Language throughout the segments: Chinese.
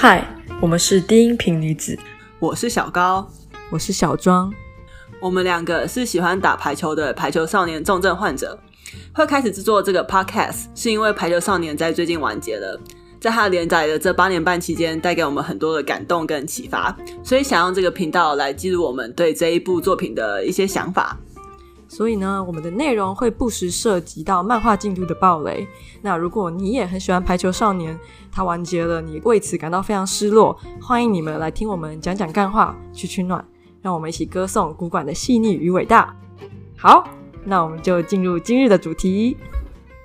嗨，我们是低音频女子，我是小高，我是小庄，我们两个是喜欢打排球的排球少年重症患者。会开始制作这个 podcast 是因为排球少年在最近完结了，在他连载的这八年半期间，带给我们很多的感动跟启发，所以想用这个频道来记录我们对这一部作品的一些想法。所以呢，我们的内容会不时涉及到漫画进度的暴雷。那如果你也很喜欢《排球少年》，它完结了，你为此感到非常失落，欢迎你们来听我们讲讲干话，取取暖，让我们一起歌颂古馆的细腻与伟大。好，那我们就进入今日的主题。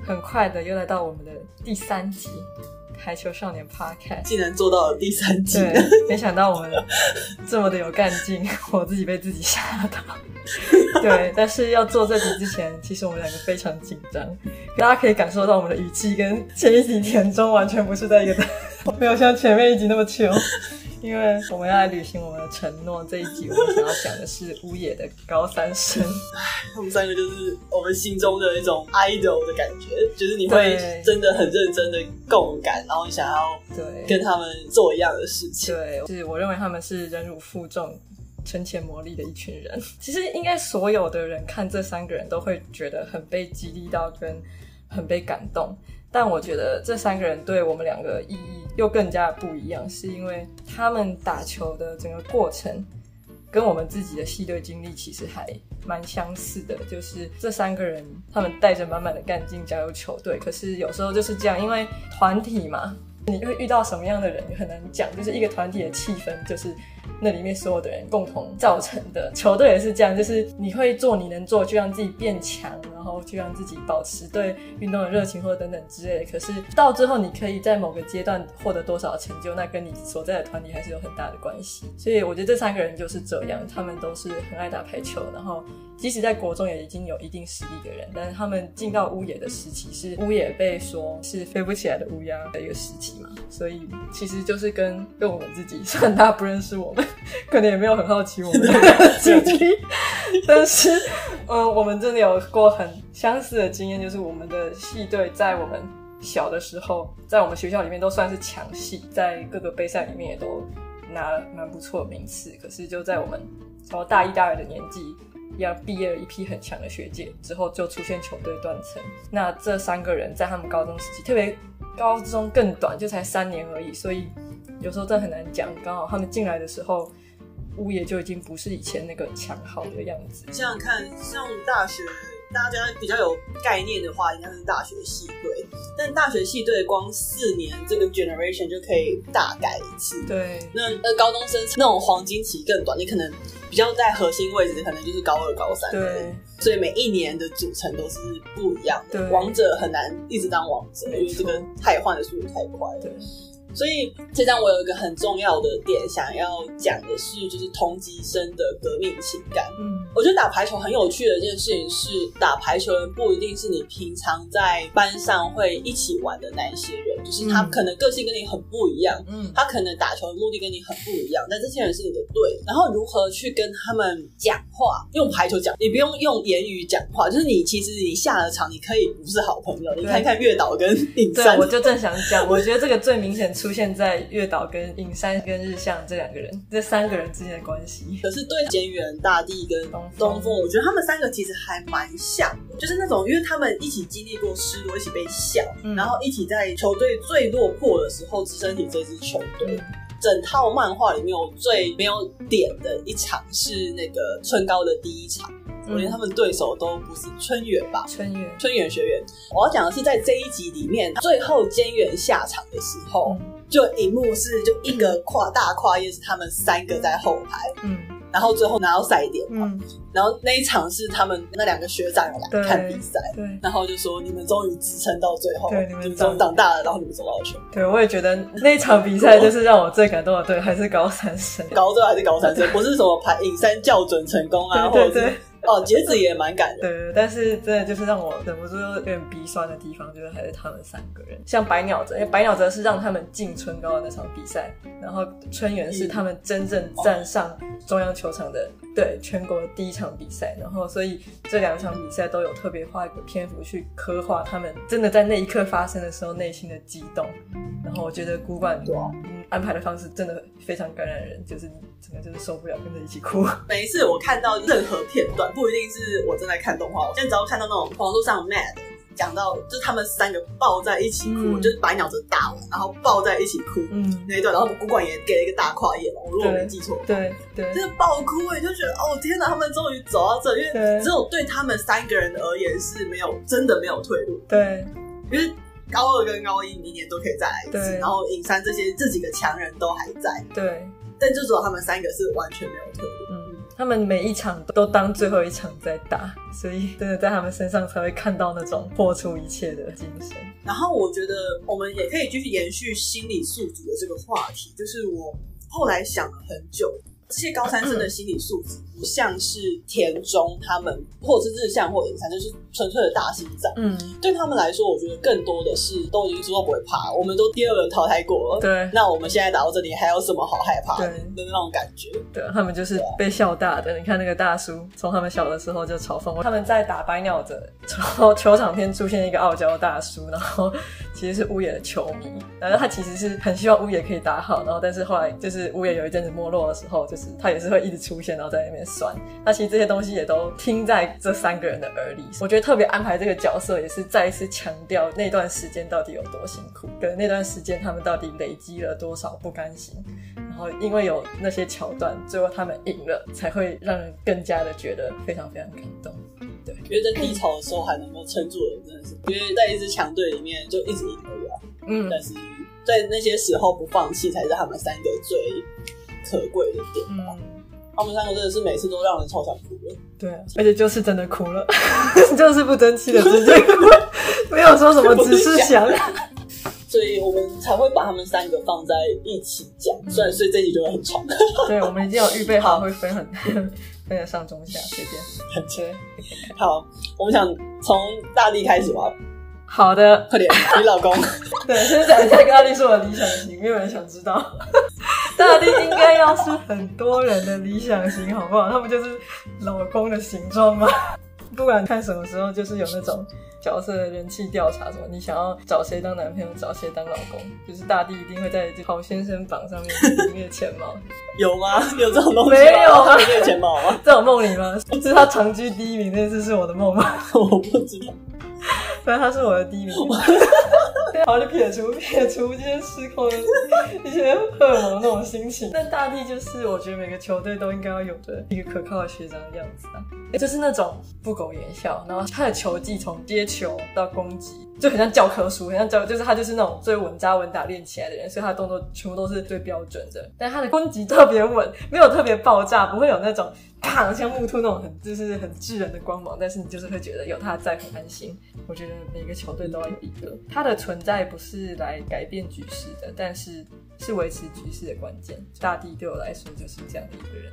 很快的又来到我们的第三集。排球少年 Podcast 竟然做到了第三集，对，没想到我们这么的有干劲，我自己被自己吓到。对，但是要做这集之前，其实我们两个非常紧张，大家可以感受到我们的语气跟前一集田中完全不是在一个，没有像前面一集那么 chill。因为我们要来履行我们的承诺，这一集我们想要讲的是乌野的高三生。他们三个就是我们心中的一种 idol 的感觉，就是你会真的很认真的共感，然后想要对跟他们做一样的事情。对，就是我认为他们是忍辱负重、存钱磨砺的一群人。其实应该所有的人看这三个人都会觉得很被激励到，跟很被感动。但我觉得这三个人对我们两个意义又更加不一样，是因为他们打球的整个过程跟我们自己的系队经历其实还蛮相似的。就是这三个人，他们带着满满的干劲加入球队，可是有时候就是这样，因为团体嘛，你会遇到什么样的人很难讲。就是一个团体的气氛，就是那里面所有的人共同造成的。球队也是这样，就是你会做你能做，就让自己变强。然后去让自己保持对运动的热情或者等等之类的。可是到最后，你可以在某个阶段获得多少成就，那跟你所在的团体还是有很大的关系。所以我觉得这三个人就是这样，他们都是很爱打排球，然后即使在国中也已经有一定实力的人，但是他们进到乌野的时期是乌野被说是飞不起来的乌鸦的一个时期嘛。所以其实就是跟跟我们自己，虽然大家不认识我们，可能也没有很好奇我们 的经历，但是嗯，我们真的有过很。相似的经验就是，我们的系队在我们小的时候，在我们学校里面都算是强系，在各个杯赛里面也都拿了蛮不错的名次。可是就在我们从大一、大二的年纪，要毕业了一批很强的学姐之后，就出现球队断层。那这三个人在他们高中时期，特别高中更短，就才三年而已，所以有时候这很难讲。刚好他们进来的时候，物业就已经不是以前那个强好的样子。想想看，像大学。大家比较有概念的话，应该是大学系队。但大学系队光四年，这个 generation 就可以大改一次。对，那那高中生那种黄金期更短，你可能比较在核心位置，可能就是高二、高三。对，所以每一年的组成都是不一样的。对，王者很难一直当王者，因为这个太换的速度太快了。对。所以这张我有一个很重要的点想要讲的是，就是同级生的革命情感。嗯，我觉得打排球很有趣的一件事情是，打排球人不一定是你平常在班上会一起玩的那一些人，就是他可能个性跟你很不一样，嗯，他可能打球的目的跟你很不一样，但这些人是你的队，然后如何去跟他们讲话，用排球讲，你不用用言语讲话，就是你其实你下了场，你可以不是好朋友，你看看月岛跟影山，对，我就正想讲，我觉得这个最明显。出现在月岛跟影山跟日向这两个人，这三个人之间的关系。可是对菅原大地跟东东风，我觉得他们三个其实还蛮像的，就是那种因为他们一起经历过失落，一起被笑，嗯、然后一起在球队最落魄的时候支撑起这支球队。嗯、整套漫画里面，我最没有点的一场是那个春高的第一场。我连他们对手都不是春远吧？春远，春远学员。我要讲的是，在这一集里面，最后菅原下场的时候，嗯、就一幕是就一个跨大跨页，是他们三个在后排，嗯，然后最后拿到赛点嘛，嗯，然后那一场是他们那两个学长有来看比赛，对，然后就说你们终于支撑到最后，对，你们终于长大了，然后你们走到了全。对，我也觉得那一场比赛就是让我最感动的，对，还是高三生，高中还是高三生，不是什么排影山校准成功啊。或者是哦，节子也蛮感人。对，但是真的就是让我忍不住有点鼻酸的地方，就是还是他们三个人，像白鸟泽，因为白鸟泽是让他们进春高的那场比赛，然后春园是他们真正站上中央球场的，对，全国的第一场比赛，然后所以这两场比赛都有特别画一个篇幅去刻画他们真的在那一刻发生的时候内心的激动，然后我觉得古馆，嗯。安排的方式真的非常感染人，就是你整个就是受不了，跟着一起哭。每一次我看到任何片段，不一定是我正在看动画，我现在只要看到那种网络上 mad。讲到就是他们三个抱在一起哭，嗯、就是白鸟泽大王，然后抱在一起哭，嗯，那一段，然后古馆也给了一个大跨页嘛，我如果没记错，对对，就是爆哭，哎，就觉得哦天哪，他们终于走到这，因为只有对他们三个人而言是没有真的没有退路，对，因为高二跟高一明年都可以再来一次，然后影山这些这几个强人都还在，对，但就只有他们三个是完全没有退路。嗯他们每一场都当最后一场在打，所以真的在他们身上才会看到那种破除一切的精神。然后我觉得我们也可以继续延续心理素质的这个话题，就是我后来想了很久。这些高三生的心理素质不像是田中他们，或者是日向或影山，就是纯粹的大心脏。嗯，对他们来说，我觉得更多的是都已经说不会怕，我们都第二轮淘汰过了。对，那我们现在打到这里，还有什么好害怕的那种感觉？对，他们就是被笑大的。你看那个大叔，从他们小的时候就嘲讽他们在打白鸟的，然后球场边出现一个傲娇大叔，然后其实是乌野的球迷，然后他其实是很希望乌野可以打好，然后但是后来就是乌野有一阵子没落的时候，就是。他也是会一直出现，然后在那边酸。那其实这些东西也都听在这三个人的耳里。我觉得特别安排这个角色，也是再一次强调那段时间到底有多辛苦，跟那段时间他们到底累积了多少不甘心。然后因为有那些桥段，最后他们赢了，才会让人更加的觉得非常非常感动。对，因为在低潮的时候还能够撑住的人，真的是因为在一支强队里面就一直赢而已啊。嗯，但是在那些时候不放弃，才是他们三个最。可贵的点，嗯，他们三个真的是每次都让人超想哭的，对啊，而且就是真的哭了，就是不争气的直接哭，没有说什么 只是想，所以我们才会把他们三个放在一起讲，虽然所以这集就会很长，对，我们已经有预备好会分很分得上中下随便，很切，好，我们想从大地开始吧。好的，快点，你老公。对，先讲一下大地是我的理想型，没有人想知道。大地应该要是很多人的理想型，好不好？他们就是老公的形状吗？不管看什么时候，就是有那种角色的人气调查，什么你想要找谁当男朋友，找谁当老公，就是大地一定会在好先生榜上面名列前茅。有吗？有这种东西吗？没有啊，名列前茅吗？这种梦里吗？这是他长居第一名，那次是我的梦吗？我不知道。反正他是我的第一名。然后，就撇除撇除这些失控的一些荷尔蒙那种心情。但大地就是我觉得每个球队都应该要有的一个可靠的学长的样子啊，就是那种不苟言笑，然后他的球技从接球到攻击就很像教科书，很像教，就是他就是那种最稳扎稳打练起来的人，所以他的动作全部都是最标准的。但他的攻击特别稳，没有特别爆炸，不会有那种。啪，像木兔那种很就是很炙人的光芒，但是你就是会觉得有他在很安心。我觉得每个球队都要有一个，他的存在不是来改变局势的，但是是维持局势的关键。大地对我来说就是这样的一个人。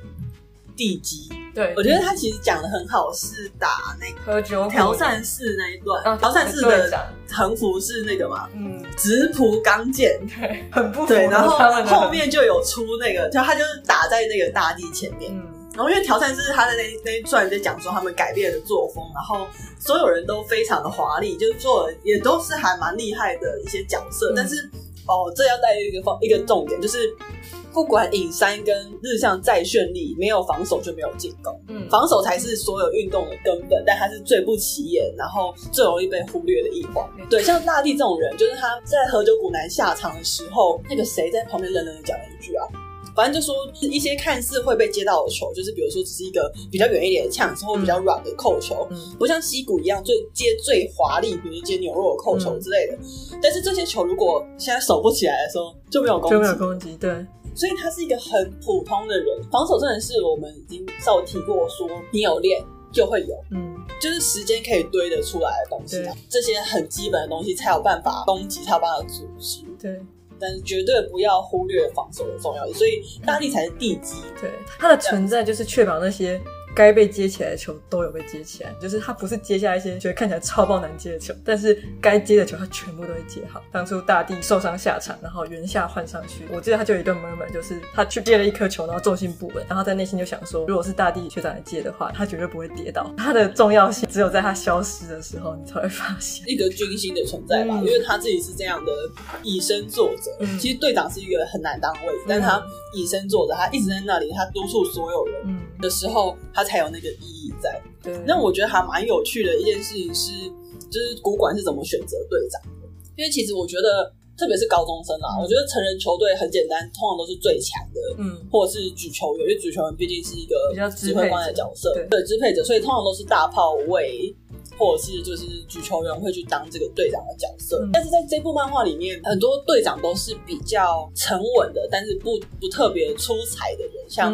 地基，对，我觉得他其实讲的很好，是打那个喝酒。条善寺那一段，调善寺的横幅是那个嘛，嗯，直朴刚健，对，很不对，然后后面就有出那个，就他就是打在那个大地前面。嗯。然后因为调善寺他的那那一段在讲说他们改变的作风，然后所有人都非常的华丽，就是做也都是还蛮厉害的一些角色。嗯、但是哦，这要带一个方一个重点，就是不管影山跟日向再绚丽，没有防守就没有进攻。嗯，防守才是所有运动的根本，但他是最不起眼，然后最容易被忽略的一环。嗯、对，像大地这种人，就是他在和久谷南下场的时候，那个谁在旁边冷冷的讲了一句啊。反正就说一些看似会被接到的球，就是比如说只是一个比较远一点的呛球，或比较软的扣球，嗯、不像西谷一样最接最华丽，比如接牛肉的扣球之类的。嗯、但是这些球如果现在守不起来的时候，就没有攻击，就没有攻击。对，所以他是一个很普通的人，防守真的是我们已经稍微提过说，你有练就会有，嗯，就是时间可以堆得出来的东西，对这些很基本的东西才有办法攻击，才有办法组织。对。但是绝对不要忽略防守的重要性，所以大力才是地基。对，它的存在就是确保那些该被接起来的球都有被接起来，就是他不是接下一些觉得看起来超爆难接的球，但是该接的球他全部都会接好。当初大地受伤下场，然后原夏换上去，我记得他就有一段 moment，就是他去接了一颗球，然后重心不稳，然后在内心就想说，如果是大地学长来接的话，他绝对不会跌倒。他的重要性只有在他消失的时候，你才会发现一个军心的存在吧，嗯、因为他自己是这样的以身作则。嗯、其实队长是一个很难当位置，嗯、但他以身作则，他一直在那里，他督促所有人的时候，他才有那个意义在。对，那我觉得还蛮有趣的一件事情是，就是古管是怎么选择队长的？因为其实我觉得，特别是高中生啊，嗯、我觉得成人球队很简单，通常都是最强的，嗯，或者是举球员，因为举球员毕竟是一个比较指挥官的角色，对，对，支配者，所以通常都是大炮位。或者是就是举球员会去当这个队长的角色，嗯、但是在这部漫画里面，很多队长都是比较沉稳的，但是不不特别出彩的人，像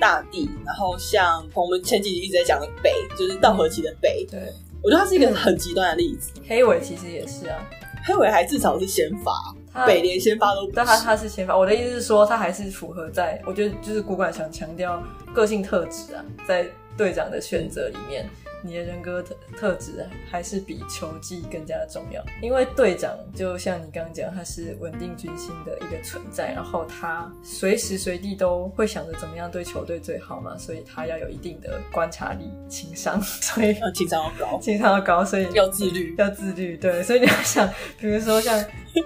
大地，嗯、然后像我们前几集一直在讲的北，就是稻荷崎的北，对，我觉得他是一个很极端的例子。黑尾其实也是啊，黑尾还至少是先发，他北连先发都不，但他他是先发。我的意思是说，他还是符合在，我觉得就是古馆想强调个性特质啊，在队长的选择里面。你的人格特特质还是比球技更加的重要，因为队长就像你刚刚讲，他是稳定军心的一个存在，然后他随时随地都会想着怎么样对球队最好嘛，所以他要有一定的观察力、情商，所以情商要高，情商要高，所以要自律，要自律，对，所以你要想，比如说像，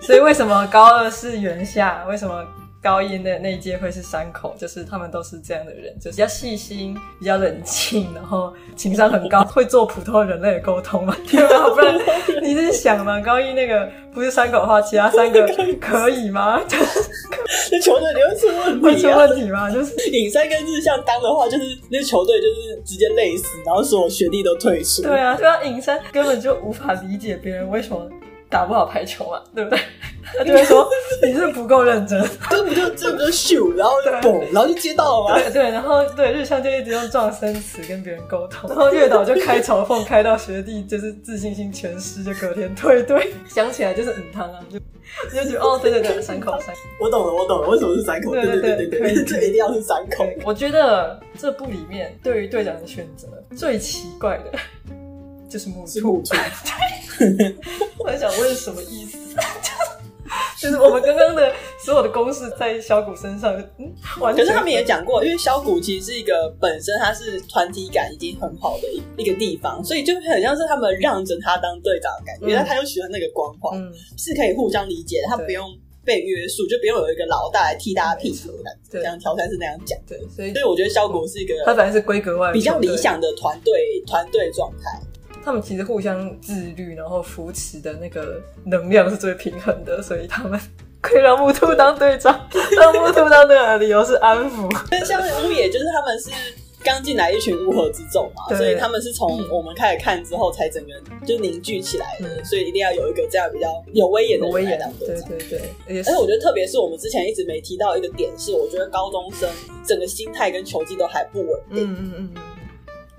所以为什么高二是原夏？为什么？高一的那一届会是山口，就是他们都是这样的人，就是比较细心、比较冷静，然后情商很高，会做普通人类的沟通嘛？对吧？不然你是想嘛？高一那个不是山口的话，其他三个可以吗？那球队会出问题，会出问题吗？就是影山跟日向当的话，就是那球队就是直接累死，然后所有学弟都退出。对啊，对啊，影山根本就无法理解别人为什么打不好排球嘛，对不对？他就会说你是不够认真，这不就这不就秀，然后嘣，然后就接到了吗？对对，然后对日向就一直用撞声词跟别人沟通，然后月岛就开嘲讽，开到学弟就是自信心全失，就隔天退队。想起来就是嗯汤啊，就就觉得哦，对对对，三口三口，我懂了，我懂了，为什么是三口？对对对对对，这一定要是三口。我觉得这部里面对于队长的选择最奇怪的就是木兔，我很想问什么意思。就是我们刚刚的所有的公式在小谷身上，嗯，完全。可是他们也讲过，因为小谷其实是一个本身他是团体感已经很好的一一个地方，所以就很像是他们让着他当队长的感觉，因为、嗯、他又喜欢那个光环，嗯、是可以互相理解的，他不用被约束，就不用有一个老大来替大家屁股的感觉。这样条三是那样讲，对，所以所以我觉得小谷是一个他本来是规格外比较理想的团队团队状态。他们其实互相自律，然后扶持的那个能量是最平衡的，所以他们可以让木兔当队长，让木兔当队长的理由是安抚。但像屋野，就是他们是刚进来一群乌合之众嘛，所以他们是从我们开始看之后才整个就凝聚起来的，嗯、所以一定要有一个这样比较有威严的威严当队长。对对对，而且我觉得特别是我们之前一直没提到一个点是，我觉得高中生整个心态跟球技都还不稳定。嗯嗯嗯。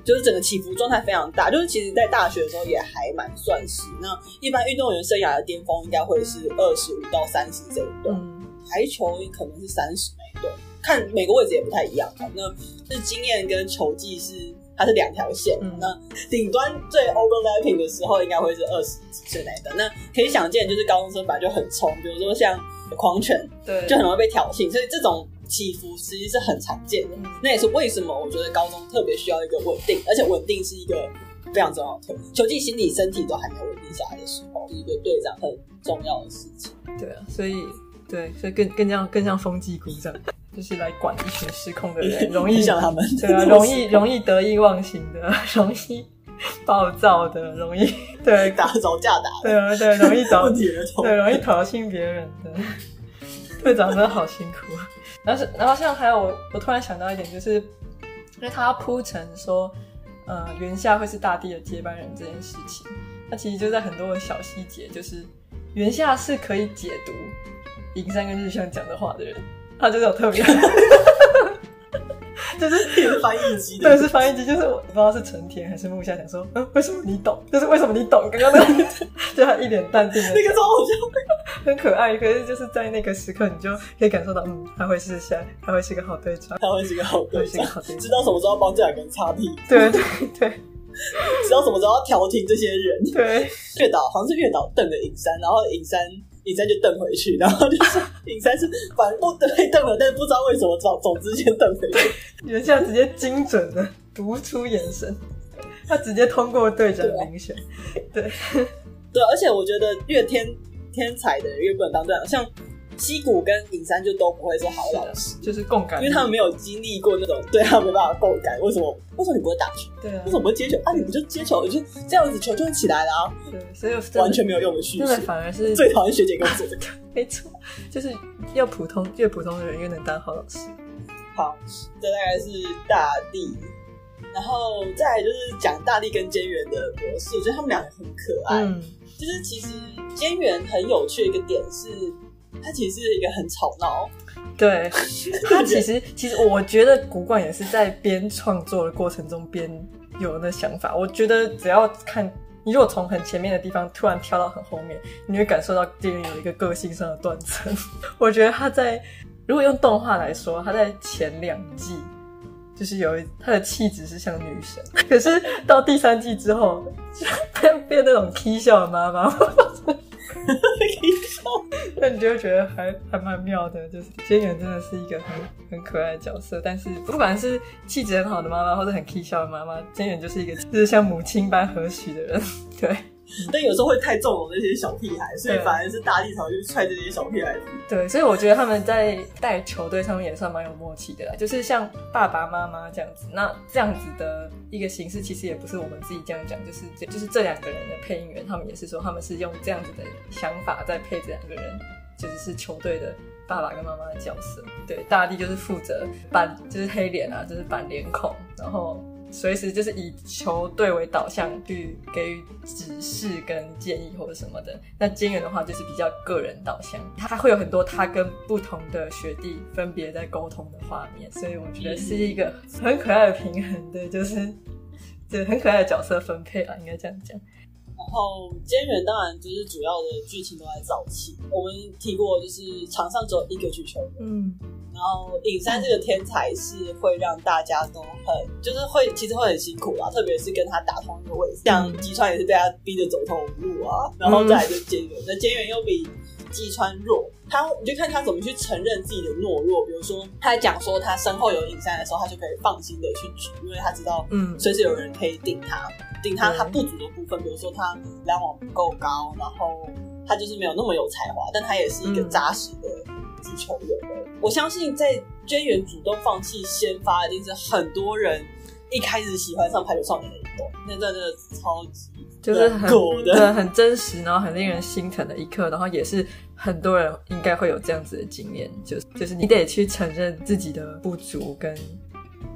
就是整个起伏状态非常大，就是其实，在大学的时候也还蛮算是。那一般运动员生涯的巅峰应该会是二十五到三十这一段，嗯、排球可能是三十那一段，看每个位置也不太一样。那是经验跟球技是它是两条线。嗯、那顶端最 overlapping 的时候应该会是二十几岁那一段。那可以想见，就是高中生本来就很冲，比如说像狂犬，对，就很容易被挑衅。所以这种。起伏其实是很常见的，那也是为什么我觉得高中特别需要一个稳定，而且稳定是一个非常重要的特质。球技、心理、身体都还没有稳定下来的时候，是一个队长很重要的事情。对啊，所以对，所以更更像更像风纪鼓掌，就是来管一群失控的人，容易像他们，对啊，容易容易得意忘形的，容易暴躁的，容易对打吵架打，对啊对，容易找对容易挑衅别人的队长真的好辛苦。但是，然后像还有我，突然想到一点，就是因为他要铺陈说，呃，原下会是大地的接班人这件事情，那其实就在很多的小细节，就是原下是可以解读银山跟日向讲的话的人，他就是有特别，就是翻译机，对，是翻译机，就是我不知道是成田还是木下想说，嗯，为什么你懂？就是为什么你懂？刚刚那个，就他一脸淡定的，那个超好笑。很可爱。可是就是在那个时刻，你就可以感受到，嗯，他会是下，他会是个好队长，他会是个好队长，好队长，知道什么时候要帮这两个人擦屁股，对对对，知道什么时候要调停这些人，对。月岛好像是月岛瞪了影山，然后影山影山就瞪回去，然后就是尹山是反不对瞪了，但是不知道为什么总总之先瞪回去，你们这样直接精准的读出眼神。他直接通过队长遴选，对。对，而且我觉得越天天才的人越不能当队长，像西谷跟尹山就都不会是好老师，就是共感，因为他们没有经历过那种，对他们没办法共感。为什么？为什么你不会打球？对啊，为什么不会接球？啊，你不就接球，你就这样子球就会起来了啊？对，所以完全没有用的叙述，反而是最讨厌学姐跟我说这个。没错，就是要普通，越普通的人越能当好老师。好，这大概是大地。然后再来就是讲大地跟菅原的模式，我觉得他们两个很可爱。嗯，就是其实菅原很有趣的一个点是，他其实是一个很吵闹。对，他其实其实我觉得古馆也是在边创作的过程中边有那想法。我觉得只要看你如果从很前面的地方突然跳到很后面，你会感受到菅原有一个个性上的断层。我觉得他在如果用动画来说，他在前两季。就是有他的气质是像女神，可是到第三季之后，就 变变那种 K 笑的妈妈 那你就会觉得还还蛮妙的。就是菅原真的是一个很很可爱的角色，但是不管是气质很好的妈妈，或者很 K 笑的妈妈，菅原就是一个就是像母亲般和煦的人，对。但有时候会太纵容那些小屁孩，所以反而是大地才会去踹这些小屁孩。对，所以我觉得他们在带球队上面也算蛮有默契的啦，就是像爸爸妈妈这样子。那这样子的一个形式，其实也不是我们自己这样讲，就是这就是这两个人的配音员，他们也是说他们是用这样子的想法在配这两个人，就是是球队的爸爸跟妈妈的角色。对，大地就是负责板，就是黑脸啊，就是板脸孔，然后。随时就是以球队为导向去给予指示跟建议或者什么的。那金元的话就是比较个人导向，他会有很多他跟不同的学弟分别在沟通的画面，所以我觉得是一个很可爱的平衡的，就是对很可爱的角色分配啊，应该这样讲。然后菅原当然就是主要的剧情都在早期，我们提过就是场上只有一个举球员，嗯。然后尹山这个天才是会让大家都很，就是会其实会很辛苦啊，特别是跟他打同一个位置，像吉川也是被他逼着走投无路啊。然后再来就菅原，那菅原又比吉川弱，他你就看他怎么去承认自己的懦弱。比如说他在讲说他身后有影山的时候，他就可以放心的去举，因为他知道，嗯，随时有人可以顶他，顶他他不足的部分，比如说他拦网不够高，然后他就是没有那么有才华，但他也是一个扎实的。足球员，我相信在菅原主动放弃先发，一定是很多人一开始喜欢上排球少年的一段，那段真的超级就是很对，很真实，然后很令人心疼的一刻，然后也是很多人应该会有这样子的经验，就是就是你得去承认自己的不足跟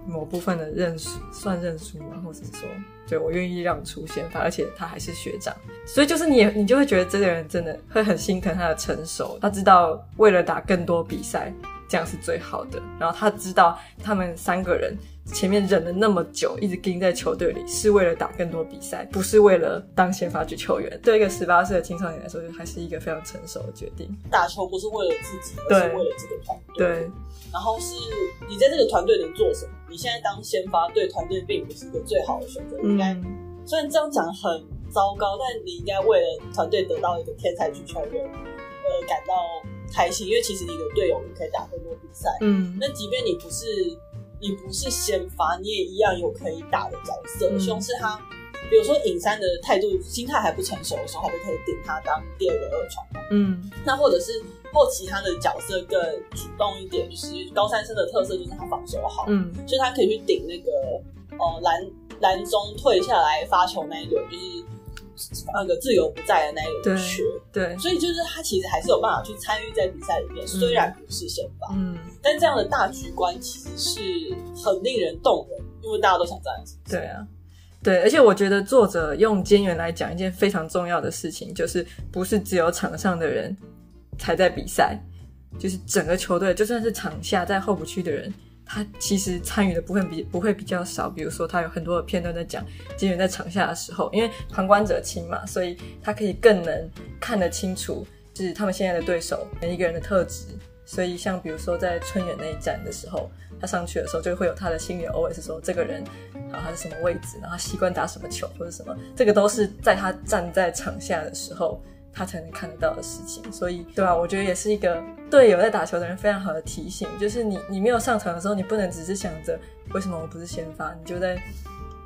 某部分的认识，算认输吗？或者是说。对，我愿意让出先发，而且他还是学长，所以就是你，你就会觉得这个人真的会很心疼他的成熟。他知道为了打更多比赛，这样是最好的。然后他知道他们三个人前面忍了那么久，一直盯在球队里，是为了打更多比赛，不是为了当先发举球员。对一个十八岁的青少年来说，还是一个非常成熟的决定。打球不是为了自己，而是为了这个团队。对。然后是你在这个团队能做什么？你现在当先发，对团队并不是一个最好的选择。应该、嗯、虽然这样讲很糟糕，但你应该为了团队得到一个天才举球员而感到开心，因为其实你的队友你可以打更多比赛。嗯，那即便你不是你不是先发，你也一样有可以打的角色。嗯、像是他，比如说尹山的态度、心态还不成熟的时候，他就可以顶他当第二个二传。嗯，那或者是。或其他的角色更主动一点，就是高三生的特色就是他防守好，嗯，所以他可以去顶那个呃拦拦中退下来发球那一轮，就是那个自由不在的那一个缺，对，所以就是他其实还是有办法去参与在比赛里面，嗯、虽然不是先发，嗯，但这样的大局观其实是很令人动人，因为大家都想这样子，对啊，对，而且我觉得作者用菅原来讲一件非常重要的事情，就是不是只有场上的人。才在比赛，就是整个球队，就算是场下在候补区的人，他其实参与的部分比不会比较少。比如说，他有很多的片段在讲金元在场下的时候，因为旁观者清嘛，所以他可以更能看得清楚就是他们现在的对手每一个人的特质。所以像比如说在春远那一站的时候，他上去的时候就会有他的心里 OS 说这个人啊他是什么位置，然后习惯打什么球或者什么，这个都是在他站在场下的时候他才能看得到的事情。所以对吧？我觉得也是一个队友在打球的人非常好的提醒，就是你你没有上场的时候，你不能只是想着为什么我不是先发，你就在。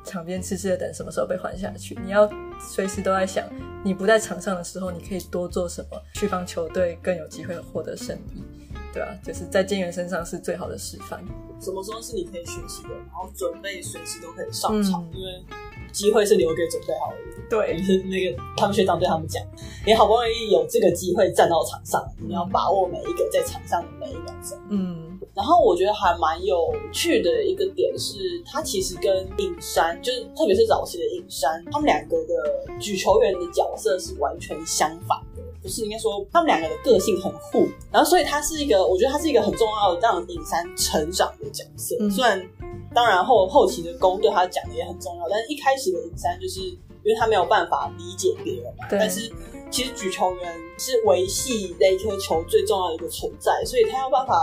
场边痴痴的等什么时候被换下去，你要随时都在想，你不在场上的时候，你可以多做什么，去帮球队更有机会获得胜利，对吧、啊？就是在菅原身上是最好的示范。什么时候是你可以学习的，然后准备随时都可以上场，嗯、因为机会是留给准备好的人。对，就是那个他们学长对他们讲，你好不容易有这个机会站到场上，你要把握每一个在场上的每一秒钟。嗯。然后我觉得还蛮有趣的一个点是，他其实跟影山，就是特别是早期的影山，他们两个的举球员的角色是完全相反的，不是应该说他们两个的个性很互，然后所以他是一个，我觉得他是一个很重要的让影山成长的角色。嗯、虽然当然后后期的攻对他讲的也很重要，但是一开始的尹山就是因为他没有办法理解别人嘛，但是其实举球员是维系那一颗球最重要的一个存在，所以他要办法。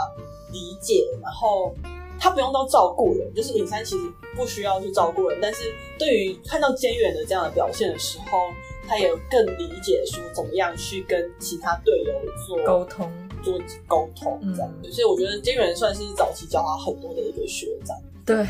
理解，然后他不用到照顾人，就是尹山其实不需要去照顾人，但是对于看到菅远的这样的表现的时候，他也更理解说怎么样去跟其他队友做沟通，做沟通这样。嗯、所以我觉得菅原算是早期教他很多的一个学长。对，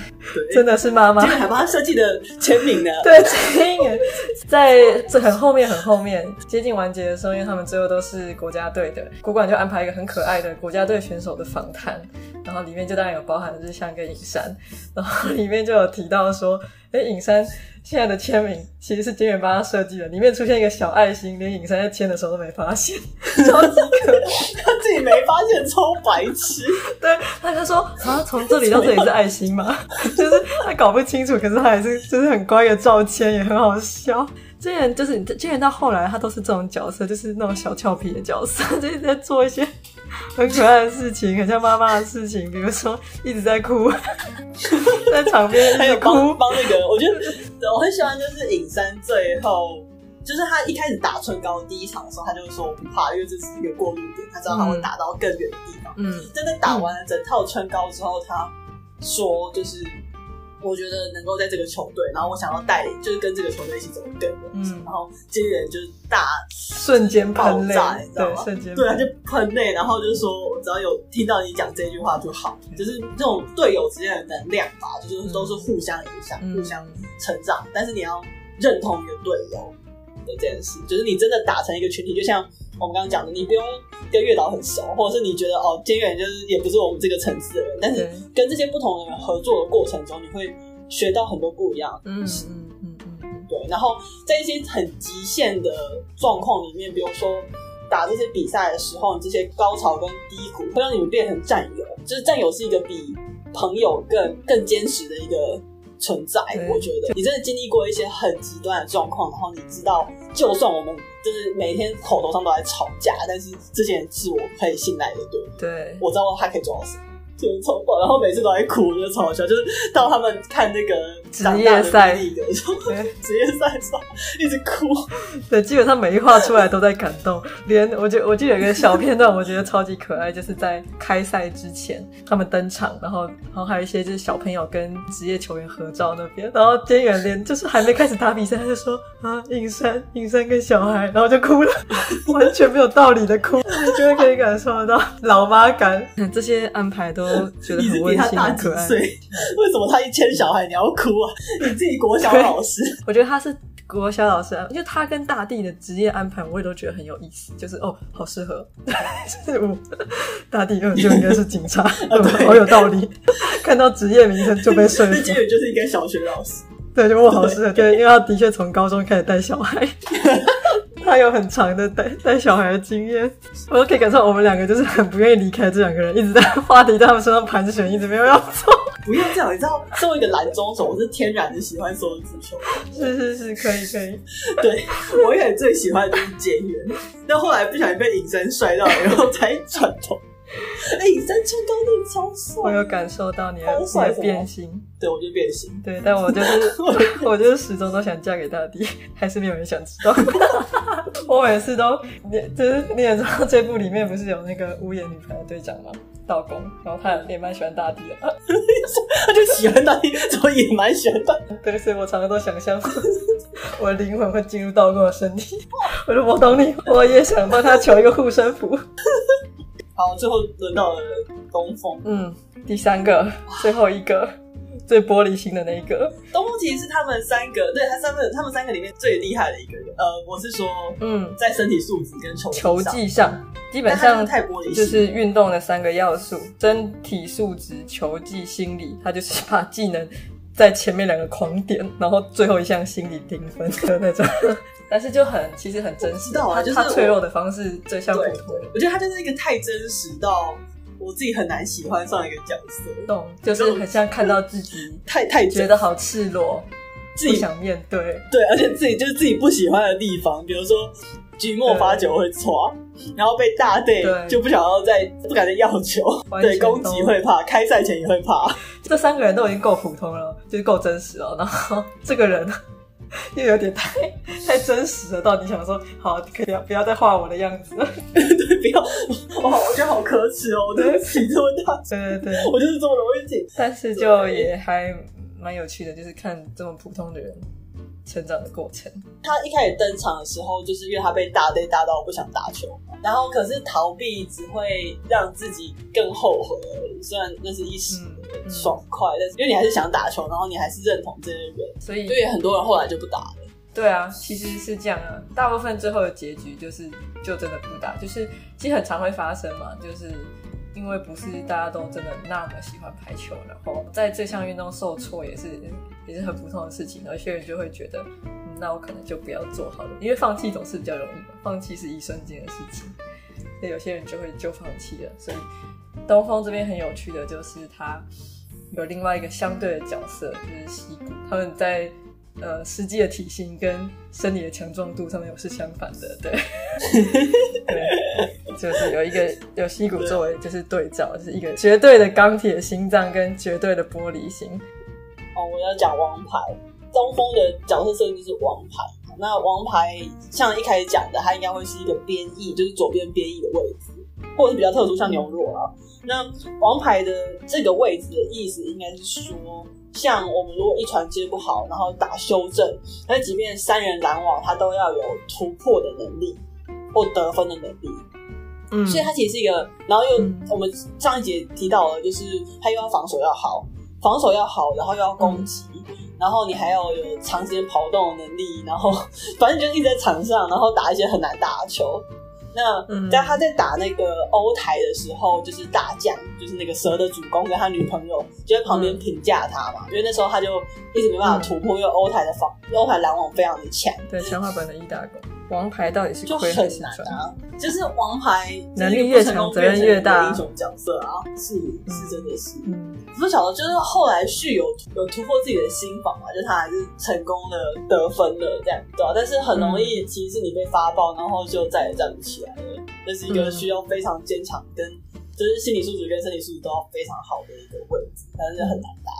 真的是妈妈。还帮他设计的签名呢。对，签名。在这很后面很后面接近完结的时候，因为他们最后都是国家队的，国馆就安排一个很可爱的国家队选手的访谈，然后里面就当然有包含日向跟影山，然后里面就有提到说，哎，影山。现在的签名其实是金元帮他设计的，里面出现一个小爱心，连影山在签的时候都没发现，超级可爱，他自己没发现，超白痴。对，他就说啊，从这里到这里是爱心吗？就是他搞不清楚，可是他还是就是很乖的照签，也很好笑。之前就是之前到后来他都是这种角色，就是那种小俏皮的角色，就是在做一些。很可爱的事情，很像妈妈的事情，比如说一直在哭，在场边还有哭帮那个，我觉得我很喜欢，就是尹山最后，就是他一开始打唇膏第一场的时候，他就说我不怕，因为这是一个过路点，他知道他会打到更远的地方。嗯，但在打完了整套唇膏之后，他说就是。我觉得能够在这个球队，然后我想要带领，就是跟这个球队一起走得更远。嗯，然后菅原就是大瞬间爆炸，你知道吗？对，瞬间对，他就喷泪，然后就是说我只要有听到你讲这句话就好，就是这种队友之间的能量吧，就是都是互相影响、嗯、互相成长。但是你要认同你的队友的这件事，就是你真的打成一个群体，就像。我们刚刚讲的，你不用跟月岛很熟，或者是你觉得哦，菅原就是也不是我们这个层次的人，但是跟这些不同的人合作的过程中，你会学到很多不一样的东西。嗯嗯嗯嗯，对。然后在一些很极限的状况里面，比如说打这些比赛的时候，这些高潮跟低谷会让你们变成战友，就是战友是一个比朋友更更坚实的一个。存在，我觉得。你真的经历过一些很极端的状况，然后你知道，就算我们就是每天口头上都在吵架，但是这些人是我可以信赖的，对，对，我知道他可以做到什么。就是超棒，然后每次都在哭，就超好笑。就是到他们看那个 职业赛的时候，职业赛上一直哭。对，基本上每一话出来都在感动。连我就，我记得有一个小片段，我觉得超级可爱，就是在开赛之前他们登场，然后然后还有一些就是小朋友跟职业球员合照那边，然后菅原连就是还没开始打比赛，他就说啊，隐山隐山跟小孩，然后就哭了，完全没有道理的哭，你就会可以感受得到老妈感。这些安排都。都觉得很温馨，很可爱。为什么他一牵小孩你要哭啊？你自己国小老师，我觉得他是国小老师，因为他跟大地的职业安排，我也都觉得很有意思。就是哦，好适合。就是我大地就应该是警察，好有道理。看到职业名称就被说服。菅原就是一个小学老师，对，就我好适合。对，因为他的确从高中开始带小孩。他有很长的带带小孩的经验，我都可以感受我们两个就是很不愿意离开这两个人，一直在话题在他们身上盘旋，一直没有要走。不用这样，你知道，作为一个篮中手，我是天然的喜欢所有足球。是是是，可以可以。对，我也最喜欢的就是解元，但后来不小心被隐身摔到，然后才转头。哎、欸，三寸高度超帅！我有感受到你的你的变心，对我就变心，对，但我就是 我就是始终都想嫁给大地，还是没有人想知道。我每次都，你就是你也知道，这部里面不是有那个无眼女排的队长吗？道公，然后他也蛮喜欢大地的，他就喜欢大地，所以也蛮喜欢大地。对，所以我常常都想象我的灵魂会进入道公的身体。我说我懂你，我也想帮他求一个护身符。好，最后轮到了东风。嗯，第三个，最后一个。最玻璃心的那一个，东风其实是他们三个，对他三个，他们三个里面最厉害的一个人。呃，我是说，嗯，在身体素质跟球球技上，基本上太玻璃心，就是运动的三个要素：身体素质、球技、心理。他就是把技能在前面两个狂点，然后最后一项心理评分 的那种。但是就很，其实很真实。知道啊，就是他脆弱的方式最像普通人。我觉得他就是一个太真实到。我自己很难喜欢上一个角色，懂，就是很像看到自己太太觉得好赤裸，自己想面对，对，而且自己就是自己不喜欢的地方，比如说局末发酒会错，然后被大队就不想要再不敢再要求，对，攻击会怕，开赛前也会怕。这三个人都已经够普通了，就是够真实了，然后这个人。又有点太太真实了，到底想说好，可以不要不要再画我的样子了，对，不要，哇，我觉得好可耻哦，我对不起这么大，对对对，我就是这么容易紧，但是就也还蛮有趣的，就是看这么普通的人。成长的过程。他一开始登场的时候，就是因为他被大队打到不想打球，然后可是逃避只会让自己更后悔而已。虽然那是一时的爽快，但是因为你还是想打球，然后你还是认同这些人，所以所以很多人后来就不打了。对啊，其实是这样啊。大部分最后的结局就是就真的不打，就是其实很常会发生嘛，就是因为不是大家都真的那么喜欢排球，然后在这项运动受挫也是。也是很普通的事情，有些人就会觉得，嗯，那我可能就不要做好了，因为放弃总是比较容易嘛，放弃是一瞬间的事情，有些人就会就放弃了。所以东风这边很有趣的就是他有另外一个相对的角色，就是西谷，他们在呃实际的体型跟身体的强壮度上面又是相反的，对，对，就是有一个有西谷作为就是对照，就是一个绝对的钢铁心脏跟绝对的玻璃心。哦，我要讲王牌，东风的角色设定就是王牌。那王牌像一开始讲的，它应该会是一个边翼，就是左边边翼的位置，或者是比较特殊，像牛若啊。那王牌的这个位置的意思，应该是说，像我们如果一传接不好，然后打修正，那即便三人拦网，他都要有突破的能力或得分的能力。嗯，所以他其实是一个，然后又、嗯、我们上一节提到了，就是他又要防守要好。防守要好，然后又要攻击，嗯、然后你还要有长时间跑动的能力，然后 反正就一直在场上，然后打一些很难打的球。那但他在打那个欧台的时候，就是大将，就是那个蛇的主攻跟他女朋友就在旁边评价他嘛，嗯、因为那时候他就一直没办法突破，嗯、因为欧台的防欧台拦网非常的强。对，强化版的一打工，王牌到底是亏还是赚啊？就是王牌能力越强，责任越大，一种角色啊，是是真的是。嗯不晓得，就是后来旭有有突破自己的心防嘛，就他还是成功的得分了，这样对吧、啊？但是很容易，其实你被发爆，然后就再也站不起来了。这是一个需要非常坚强跟就是心理素质跟身体素质都要非常好的一个位置，但是很难打。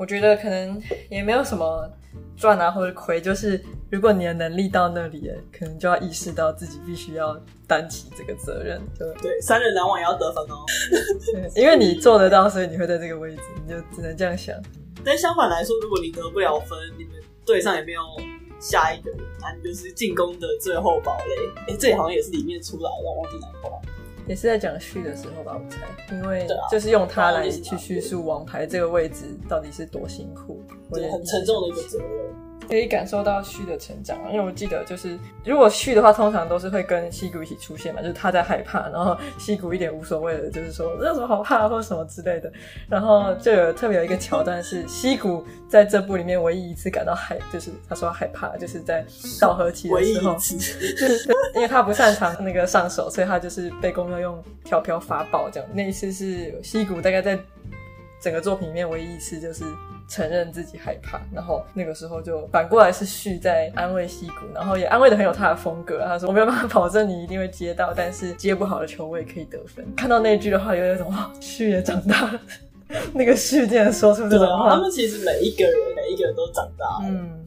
我觉得可能也没有什么赚啊或者亏，就是如果你的能力到那里了，可能就要意识到自己必须要担起这个责任。对，对，三人拦网也要得分哦。因为你做得到，所以你会在这个位置，你就只能这样想。但相反来说，如果你得不了分，你们队上也没有下一个人，那你就是进攻的最后堡垒。哎、欸，这好像也是里面出来的，忘记哪一话。也是在讲序的时候吧，我猜，因为就是用它来去叙述王牌这个位置到底是多辛苦，对，很沉重的一个责任。可以感受到旭的成长，因为我记得就是如果旭的话，通常都是会跟西谷一起出现嘛，就是他在害怕，然后西谷一点无所谓的，就是说这有什么好怕或者什么之类的。然后就有特别有一个桥段是西谷在这部里面唯一一次感到害，就是他说害怕，就是在稻荷期的时候，因为他不擅长那个上手，所以他就是被宫侑用飘飘发爆这样。那一次是西谷大概在整个作品里面唯一一次就是。承认自己害怕，然后那个时候就反过来是旭在安慰西谷，然后也安慰的很有他的风格。他说：“我没有办法保证你一定会接到，但是接不好的球我也可以得分。”看到那句的话，有一种哇，旭也长大了。那个旭竟然说出这种话，啊，他们其实每一个人每一个人都长大了。嗯，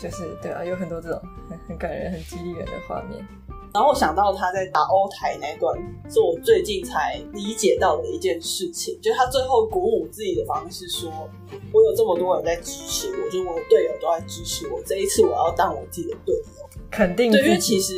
就是对啊，有很多这种很很感人、很激励人的画面。然后我想到他在打欧台那段，是我最近才理解到的一件事情，就是他最后鼓舞自己的方式说：“我有这么多人在支持我，就是我的队友都在支持我，这一次我要当我自己的队友，肯定对，因为其实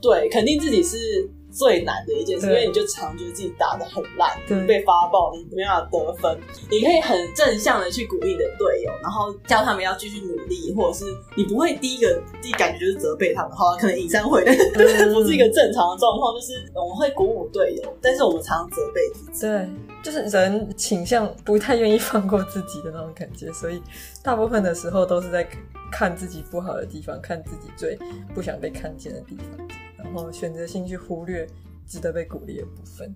对肯定自己是。”最难的一件事，因为你就常觉得自己打的很烂，被发爆，你没办法得分。你可以很正向的去鼓励你的队友，然后叫他们要继续努力，或者是你不会第一个第一感觉就是责备他们。好，可能隐山会，但是不是一个正常的状况，就是我们会鼓舞队友，但是我们常常责备自己。对，就是人倾向不太愿意放过自己的那种感觉，所以大部分的时候都是在看自己不好的地方，看自己最不想被看见的地方。然后选择性去忽略值得被鼓励的部分。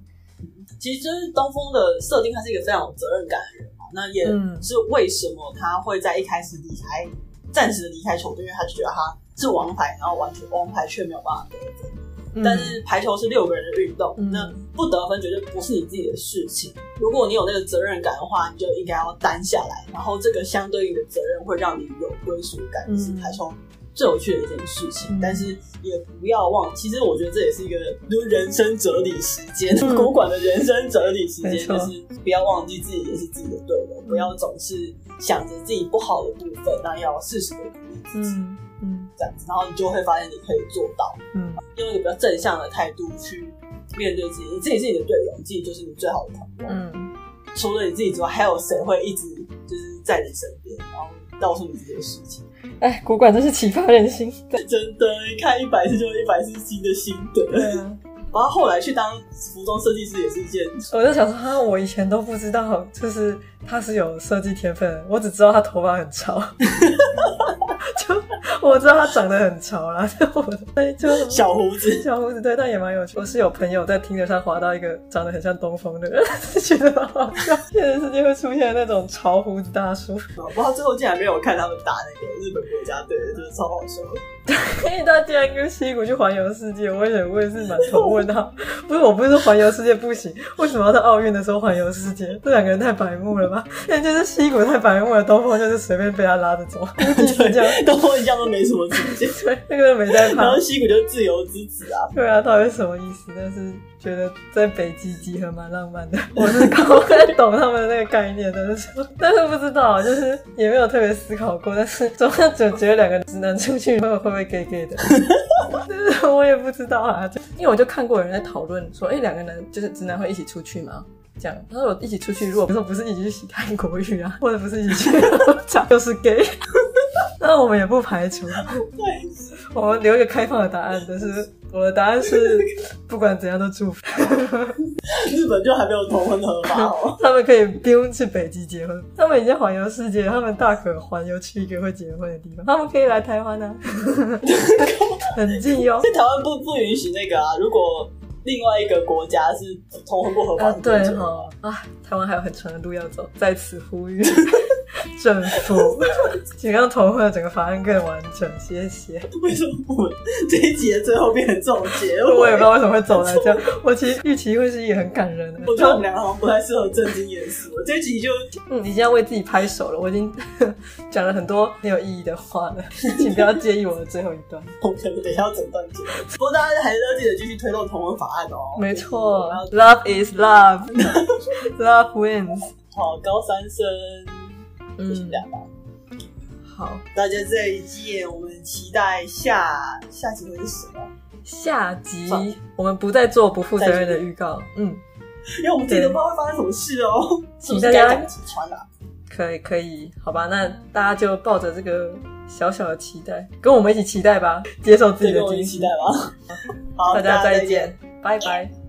其实就是东风的设定，他是一个非常有责任感的人嘛。那也是为什么他会在一开始离开，暂时的离开球队，因为他就觉得他是王牌，然后完全王牌却没有办法得分。嗯、但是排球是六个人的运动，嗯、那不得分绝对不是你自己的事情。如果你有那个责任感的话，你就应该要担下来。然后这个相对应的责任会让你有归属感，嗯、是排球。最有趣的一件事情，嗯、但是也不要忘，其实我觉得这也是一个就是人生哲理时间，嗯、古馆的人生哲理时间，就是不要忘记自己也是自己的队友，嗯、不要总是想着自己不好的部分，那要适时的鼓励自己，嗯嗯，这样子，然后你就会发现你可以做到，嗯，用一个比较正向的态度去面对自己，你自己是你的队友，你自己就是你最好的朋友，嗯，除了你自己之外，还有谁会一直就是在你身边，然后告诉你这些事情？哎，古馆真是启发人心，真的，你看一百次就一百次新的心得。对啊，然后后来去当服装设计师也是一件。我就想说，哈，我以前都不知道，就是他是有设计天分，我只知道他头发很潮。就我知道他长得很潮啦，就我对，就小胡子，小胡子对，但也蛮有趣。我是有朋友在听着上滑到一个长得很像东风的人，觉得蛮好笑。现实世界会出现那种潮胡子大叔，不知道最后竟然没有看他们打那个日本国家队，就是超好笑。因为他竟然跟西谷去环游世界，我也我也是蛮头问他，不是我不是说环游世界不行，为什么要在奥运的时候环游世界？这两个人太白目了吧？那就是西谷太白目了，东风就是随便被他拉着走，就是这样。东风一样都没什么主见，对，那个人没在怕。然后西谷就是自由之子啊，对啊，到底是什么意思？但是觉得在北极集合蛮浪漫的。我是搞不太懂他们的那个概念的，但是不知道，就是也没有特别思考过。但是总是总觉得两个直男出去会会不会 gay gay 的？就是我也不知道啊，就因为我就看过有人在讨论说，哎、欸，两个人就是直男会一起出去吗？这样，他说我一起出去，如果比如说不是一起去洗泰国浴啊，或者不是一起去，讲就是 gay。那我们也不排除，对，我们留一个开放的答案，但是 我的答案是不管怎样都祝福。日本就还没有同婚合法哦，他们可以不用去北极结婚，他们已经环游世界，他们大可环游去一个会结婚的地方，他们可以来台湾啊，很近哟。在台湾不不允许那个啊，如果。另外一个国家是同婚不合法的，对哈啊，台湾还有很长的路要走，在此呼吁政府，请让同婚的整个法案更完整，谢谢。为什么我们这一集的最后变成这种结尾？我也不知道为什么会走来这样。我其实预期会是一个很感人的，我觉得我们两个好像不太适合正经严肃。这一集就嗯，已经要为自己拍手了。我已经讲了很多很有意义的话了，请不要介意我的最后一段。我可能等一下要整段剪。不过大家还是要记得继续推动同婚法案哦。没错，Love is love，Love wins。好，高三生，嗯，好，大家再见，我们期待下下集会是什么？下集我们不再做不负责任的预告，嗯，因为我们自己都不知道会发生什么事哦。请大家可以可以，好吧，那大家就抱着这个小小的期待，跟我们一起期待吧，接受自己的惊喜，期待吧。好，大家再见。拜拜。